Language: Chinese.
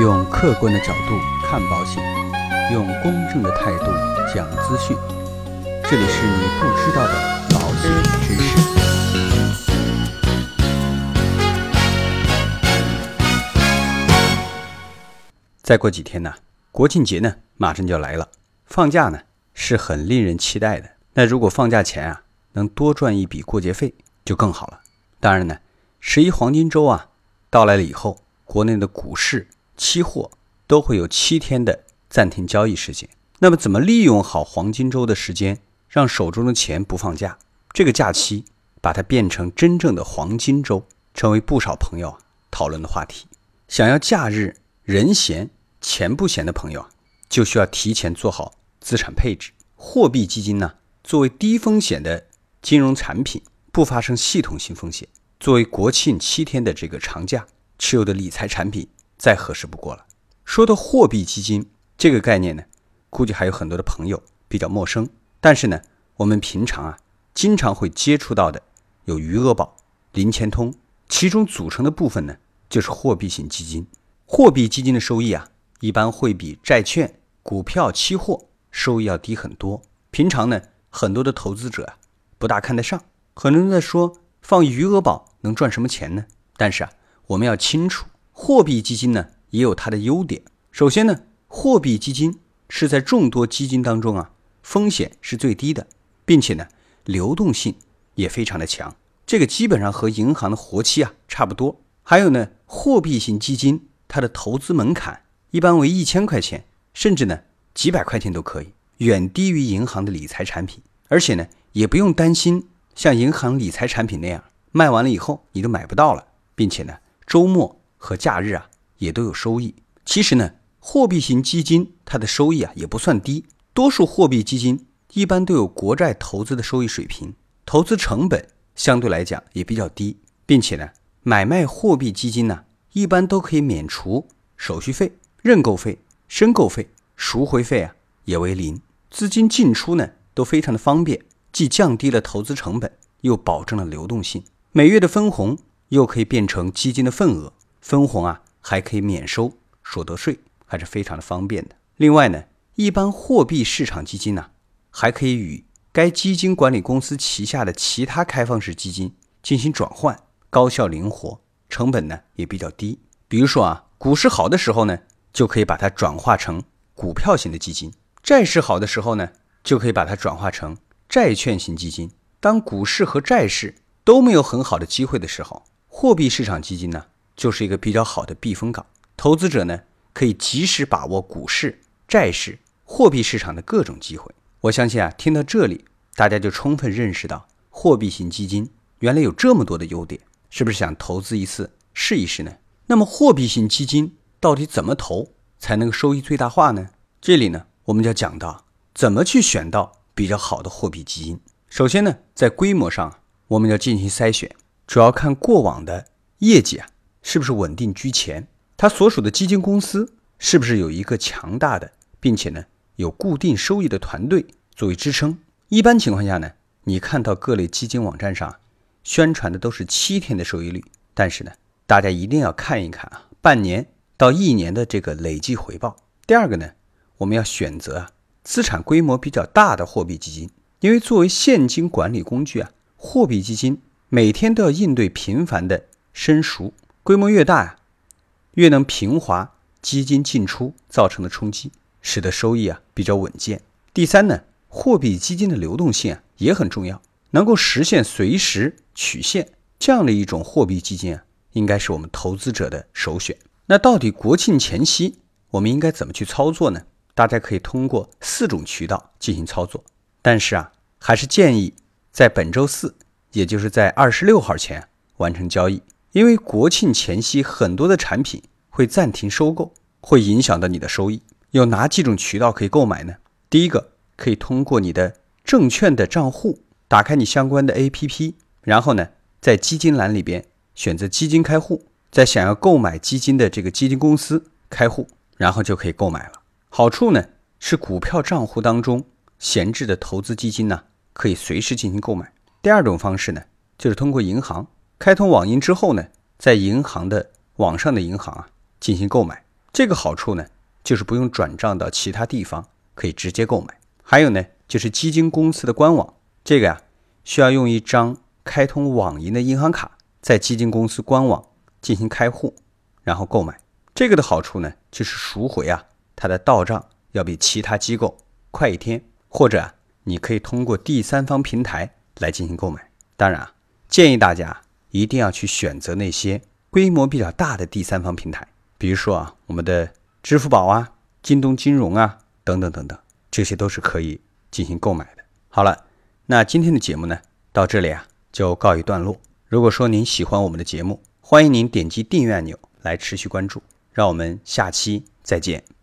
用客观的角度看保险，用公正的态度讲资讯。这里是你不知道的保险知识。再过几天呢，国庆节呢马上就要来了，放假呢是很令人期待的。那如果放假前啊能多赚一笔过节费就更好了。当然呢，十一黄金周啊到来了以后，国内的股市、期货都会有七天的暂停交易时间。那么怎么利用好黄金周的时间，让手中的钱不放假？这个假期把它变成真正的黄金周，成为不少朋友讨论的话题。想要假日人闲钱不闲的朋友啊，就需要提前做好资产配置。货币基金呢，作为低风险的金融产品，不发生系统性风险。作为国庆七天的这个长假，持有的理财产品再合适不过了。说到货币基金这个概念呢，估计还有很多的朋友比较陌生。但是呢，我们平常啊，经常会接触到的有余额宝、零钱通，其中组成的部分呢，就是货币型基金。货币基金的收益啊，一般会比债券、股票、期货收益要低很多。平常呢，很多的投资者啊，不大看得上。很多人在说放余额宝能赚什么钱呢？但是啊，我们要清楚，货币基金呢也有它的优点。首先呢，货币基金是在众多基金当中啊，风险是最低的，并且呢，流动性也非常的强。这个基本上和银行的活期啊差不多。还有呢，货币型基金它的投资门槛一般为一千块钱，甚至呢几百块钱都可以，远低于银行的理财产品。而且呢，也不用担心像银行理财产品那样卖完了以后你都买不到了，并且呢，周末和假日啊也都有收益。其实呢，货币型基金它的收益啊也不算低，多数货币基金一般都有国债投资的收益水平，投资成本相对来讲也比较低，并且呢，买卖货币基金呢一般都可以免除手续费、认购费、申购费、赎回费啊也为零，资金进出呢都非常的方便，既降低了投资成本，又保证了流动性。每月的分红又可以变成基金的份额，分红啊还可以免收。所得税还是非常的方便的。另外呢，一般货币市场基金呢，还可以与该基金管理公司旗下的其他开放式基金进行转换，高效灵活，成本呢也比较低。比如说啊，股市好的时候呢，就可以把它转化成股票型的基金；债市好的时候呢，就可以把它转化成债券型基金。当股市和债市都没有很好的机会的时候，货币市场基金呢，就是一个比较好的避风港。投资者呢，可以及时把握股市、债市、货币市场的各种机会。我相信啊，听到这里，大家就充分认识到货币型基金原来有这么多的优点，是不是想投资一次试一试呢？那么，货币型基金到底怎么投才能收益最大化呢？这里呢，我们就要讲到怎么去选到比较好的货币基金。首先呢，在规模上，我们要进行筛选，主要看过往的业绩啊，是不是稳定居前。他所属的基金公司是不是有一个强大的，并且呢有固定收益的团队作为支撑？一般情况下呢，你看到各类基金网站上宣传的都是七天的收益率，但是呢，大家一定要看一看啊，半年到一年的这个累计回报。第二个呢，我们要选择啊资产规模比较大的货币基金，因为作为现金管理工具啊，货币基金每天都要应对频繁的申赎，规模越大呀。越能平滑基金进出造成的冲击，使得收益啊比较稳健。第三呢，货币基金的流动性啊也很重要，能够实现随时取现这样的一种货币基金啊，应该是我们投资者的首选。那到底国庆前夕我们应该怎么去操作呢？大家可以通过四种渠道进行操作，但是啊，还是建议在本周四，也就是在二十六号前完成交易。因为国庆前夕，很多的产品会暂停收购，会影响到你的收益。有哪几种渠道可以购买呢？第一个，可以通过你的证券的账户，打开你相关的 APP，然后呢，在基金栏里边选择基金开户，在想要购买基金的这个基金公司开户，然后就可以购买了。好处呢是股票账户当中闲置的投资基金呢，可以随时进行购买。第二种方式呢，就是通过银行。开通网银之后呢，在银行的网上的银行啊进行购买，这个好处呢，就是不用转账到其他地方，可以直接购买。还有呢，就是基金公司的官网，这个呀，需要用一张开通网银的银行卡，在基金公司官网进行开户，然后购买。这个的好处呢，就是赎回啊，它的到账要比其他机构快一天，或者啊，你可以通过第三方平台来进行购买。当然啊，建议大家一定要去选择那些规模比较大的第三方平台。比如说啊，我们的支付宝啊、京东金融啊等等等等，这些都是可以进行购买的。好了，那今天的节目呢，到这里啊就告一段落。如果说您喜欢我们的节目，欢迎您点击订阅按钮来持续关注。让我们下期再见。